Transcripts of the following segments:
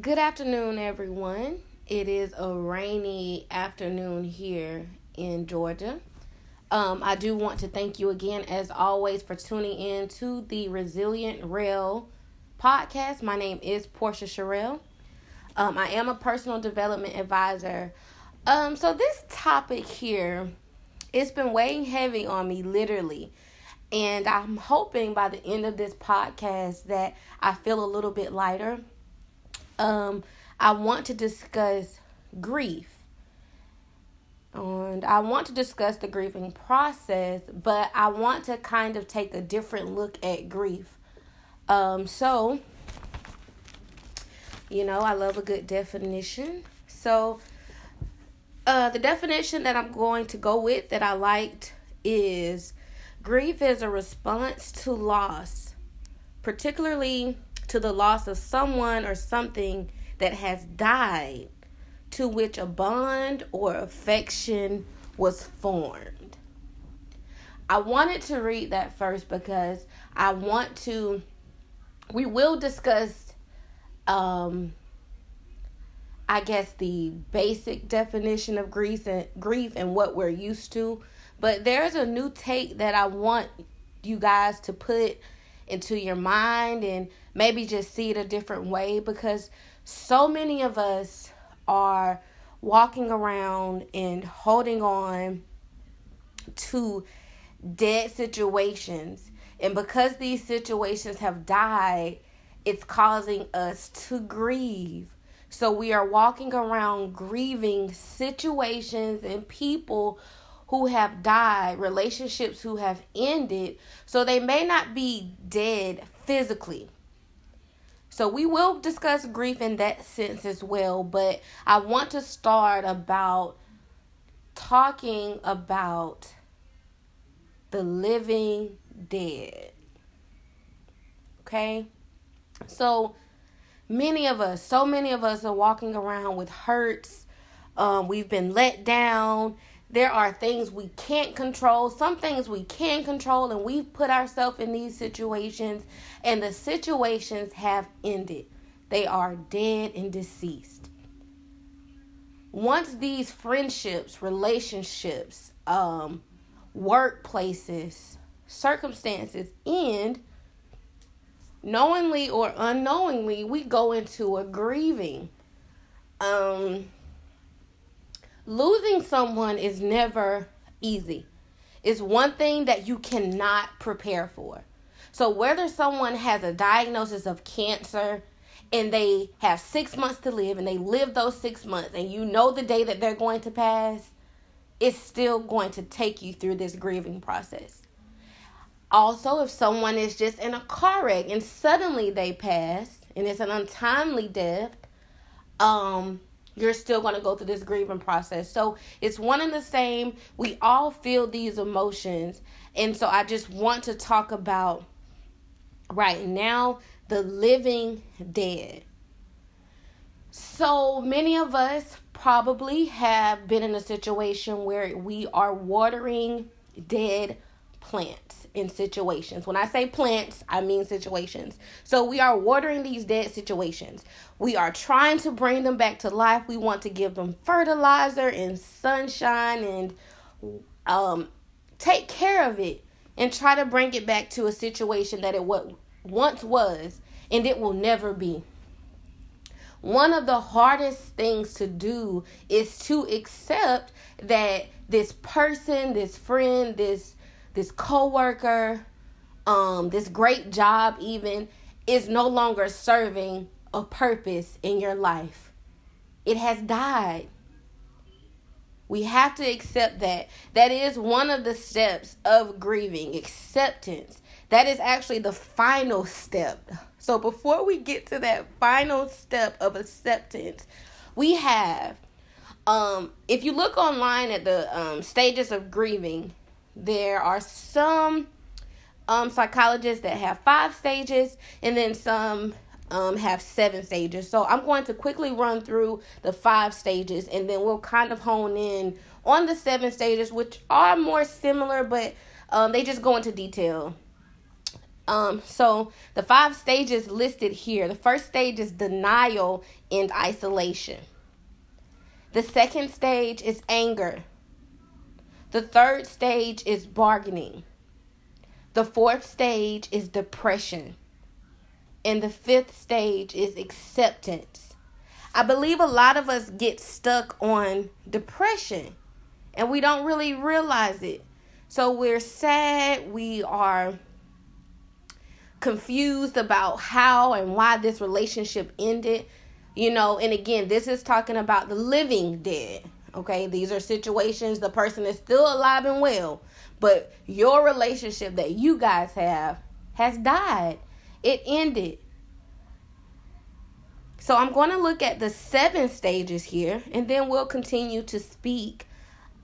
Good afternoon, everyone. It is a rainy afternoon here in Georgia. Um, I do want to thank you again, as always, for tuning in to the Resilient Rail podcast. My name is Portia Cherelle. Um, I am a personal development advisor. Um, so this topic here, it's been weighing heavy on me, literally. And I'm hoping by the end of this podcast that I feel a little bit lighter um, I want to discuss grief. And I want to discuss the grieving process, but I want to kind of take a different look at grief. Um, so, you know, I love a good definition. So, uh, the definition that I'm going to go with that I liked is grief is a response to loss, particularly to the loss of someone or something that has died to which a bond or affection was formed. I wanted to read that first because I want to we will discuss um I guess the basic definition of grief and grief and what we're used to, but there's a new take that I want you guys to put into your mind and maybe just see it a different way because so many of us are walking around and holding on to dead situations. And because these situations have died, it's causing us to grieve. So we are walking around grieving situations and people who have died, relationships who have ended. So they may not be dead physically. So we will discuss grief in that sense as well, but I want to start about talking about the living dead. Okay? So many of us, so many of us are walking around with hurts. Um, we've been let down there are things we can't control, some things we can control, and we've put ourselves in these situations, and the situations have ended. They are dead and deceased. Once these friendships, relationships, um, workplaces, circumstances end, knowingly or unknowingly, we go into a grieving. Um, losing someone is never easy. It's one thing that you cannot prepare for. So, whether someone has a diagnosis of cancer and they have six months to live and they live those six months and you know the day that they're going to pass, it's still going to take you through this grieving process. Also, if someone is just in a car wreck and suddenly they pass and it's an untimely death, um, you're still going to go through this grieving process. So it's one and the same. We all feel these emotions. And so I just want to talk about right now the living dead. So many of us probably have been in a situation where we are watering dead plants in situations. When I say plants, I mean situations. So we are watering these dead situations. We are trying to bring them back to life. We want to give them fertilizer and sunshine and um, take care of it and try to bring it back to a situation that it what once was and it will never be. One of the hardest things to do is to accept that this person, this friend, this this coworker, um, this great job even is no longer serving a purpose in your life. It has died. We have to accept that. That is one of the steps of grieving, acceptance. That is actually the final step. So before we get to that final step of acceptance, we have um if you look online at the um stages of grieving, there are some um, psychologists that have five stages, and then some um, have seven stages. So I'm going to quickly run through the five stages, and then we'll kind of hone in on the seven stages, which are more similar, but um, they just go into detail. Um, so the five stages listed here. The first stage is denial and isolation. The second stage is anger. The third stage is bargaining. The fourth stage is depression. And the fifth stage is acceptance. I believe a lot of us get stuck on depression and we don't really realize it. So we're sad, we are confused about how and why this relationship ended. You know, and again, this is talking about the living dead. Okay, these are situations the person is still alive and well, but your relationship that you guys have has died. It ended. So I'm going to look at the seven stages here and then we'll continue to speak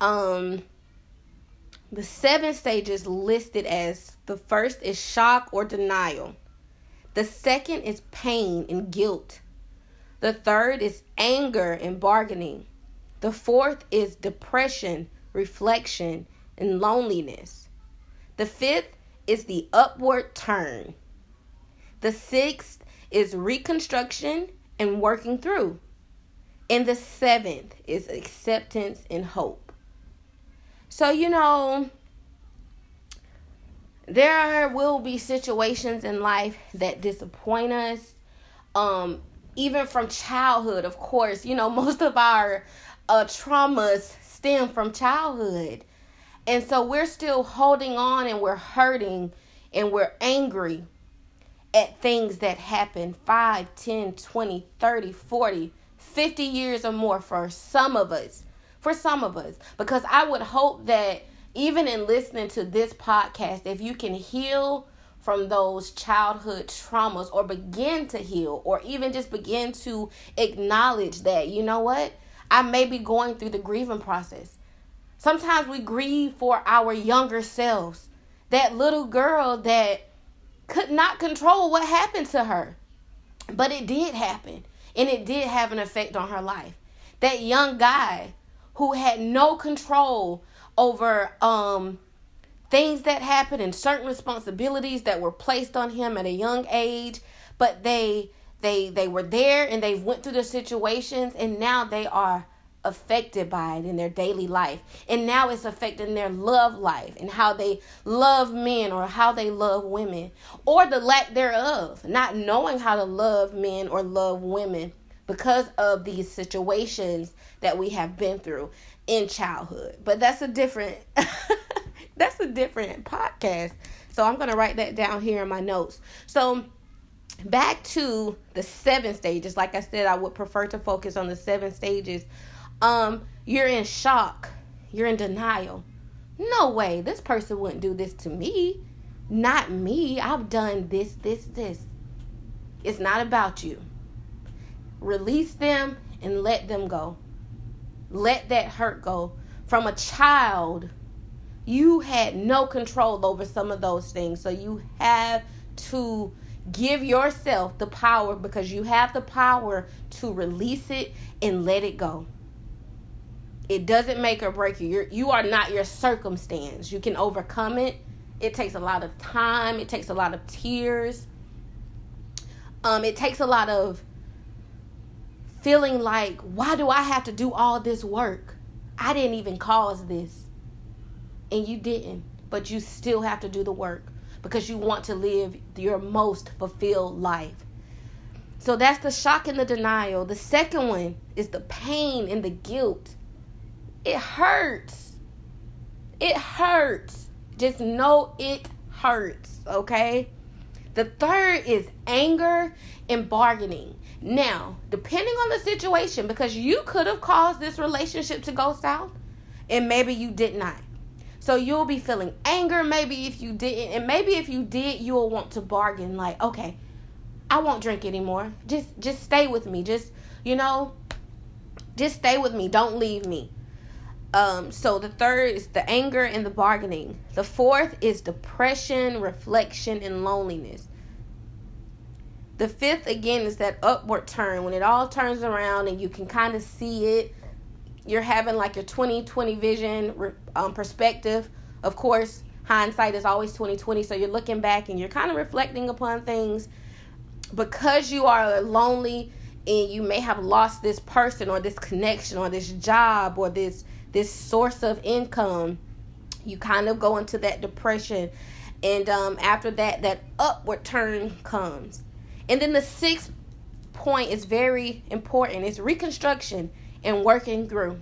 um the seven stages listed as the first is shock or denial. The second is pain and guilt. The third is anger and bargaining. The fourth is depression, reflection, and loneliness. The fifth is the upward turn. The sixth is reconstruction and working through. And the seventh is acceptance and hope. So, you know, there will be situations in life that disappoint us. Um, even from childhood, of course, you know, most of our uh, traumas stem from childhood. And so we're still holding on and we're hurting and we're angry at things that happened 5, 10, 20, 30, 40, 50 years or more for some of us for some of us because I would hope that even in listening to this podcast, if you can heal from those childhood traumas or begin to heal or even just begin to acknowledge that, you know what? I may be going through the grieving process. Sometimes we grieve for our younger selves. That little girl that could not control what happened to her. But it did happen. And it did have an effect on her life. That young guy who had no control over um things that happened and certain responsibilities that were placed on him at a young age but they they they were there and they went through the situations and now they are affected by it in their daily life and now it's affecting their love life and how they love men or how they love women or the lack thereof not knowing how to love men or love women because of these situations that we have been through in childhood. But that's a different that's a different podcast. So I'm going to write that down here in my notes. So back to the seven stages. Like I said, I would prefer to focus on the seven stages. Um you're in shock. You're in denial. No way. This person wouldn't do this to me. Not me. I've done this, this, this. It's not about you. Release them and let them go. Let that hurt go. From a child, you had no control over some of those things. So you have to give yourself the power because you have the power to release it and let it go. It doesn't make or break you. You're, you are not your circumstance. You can overcome it. It takes a lot of time. It takes a lot of tears. Um, it takes a lot of feeling like, why do I have to do all this work? I didn't even cause this. And you didn't, but you still have to do the work because you want to live your most fulfilled life. So that's the shock and the denial. The second one is the pain and the guilt. It hurts. It hurts. Just know it hurts, okay? The third is anger and bargaining. Now, depending on the situation, because you could have caused this relationship to go south, and maybe you did not. So you'll be feeling anger, maybe if you didn't, and maybe if you did, you'll want to bargain, like, okay, I won't drink anymore. Just just stay with me. Just, you know, just stay with me. Don't leave me. Um, so the third is the anger and the bargaining. The fourth is depression, reflection, and loneliness. The fifth, again, is that upward turn when it all turns around and you can kind of see it. You're having like your 2020 vision um, perspective. Of course, hindsight is always 2020 so you're looking back and you're kind of reflecting upon things. Because you are lonely and you may have lost this person or this connection or this job or this this source of income you kind of go into that depression. And um, after that that upward turn comes. And then the sixth point is very important. It's reconstruction and working through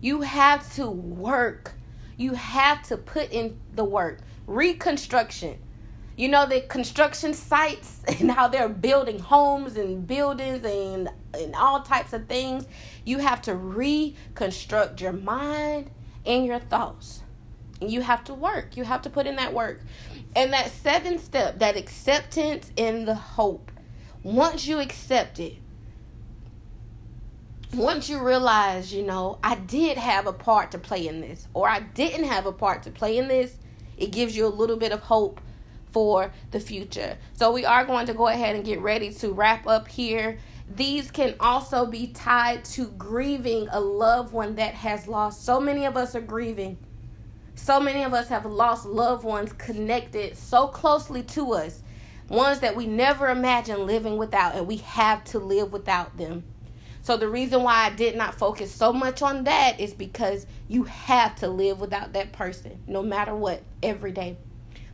you have to work. You have to put in the work. Reconstruction. You know the construction sites and how they're building homes and buildings and and all types of things. You have to reconstruct your mind and your thoughts. And you have to work. You have to put in that work. And that seventh step that acceptance and the hope. Once you accept it once you realize you know i did have a part to play in this or i didn't have a part to play in this it gives you a little bit of hope for the future. So we are going to go ahead and get ready to wrap up here. These can also be tied to grieving a loved one that has lost. So many of us are grieving. So many of us have lost loved ones connected so closely to us, ones that we never imagined living without, and we have to live without them. So, the reason why I did not focus so much on that is because you have to live without that person, no matter what, every day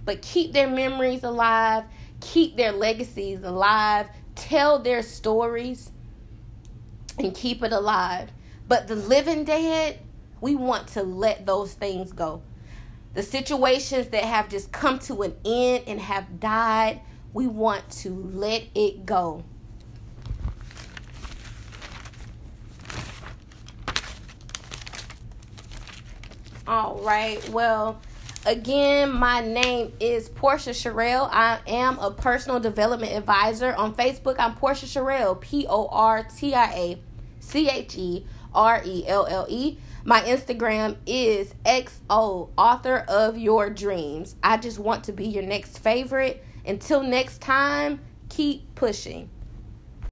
but keep their memories alive, keep their legacies alive, tell their stories, and keep it alive. But the living dead, we want to let those things go. The situations that have just come to an end and have died, we want to let it go. All right. Well, Again, my name is Portia Cherelle. I am a personal development advisor. On Facebook, I'm Portia Cherelle, P O R T I A C H E R E L L E. My Instagram is XO, author of your dreams. I just want to be your next favorite. Until next time, keep pushing.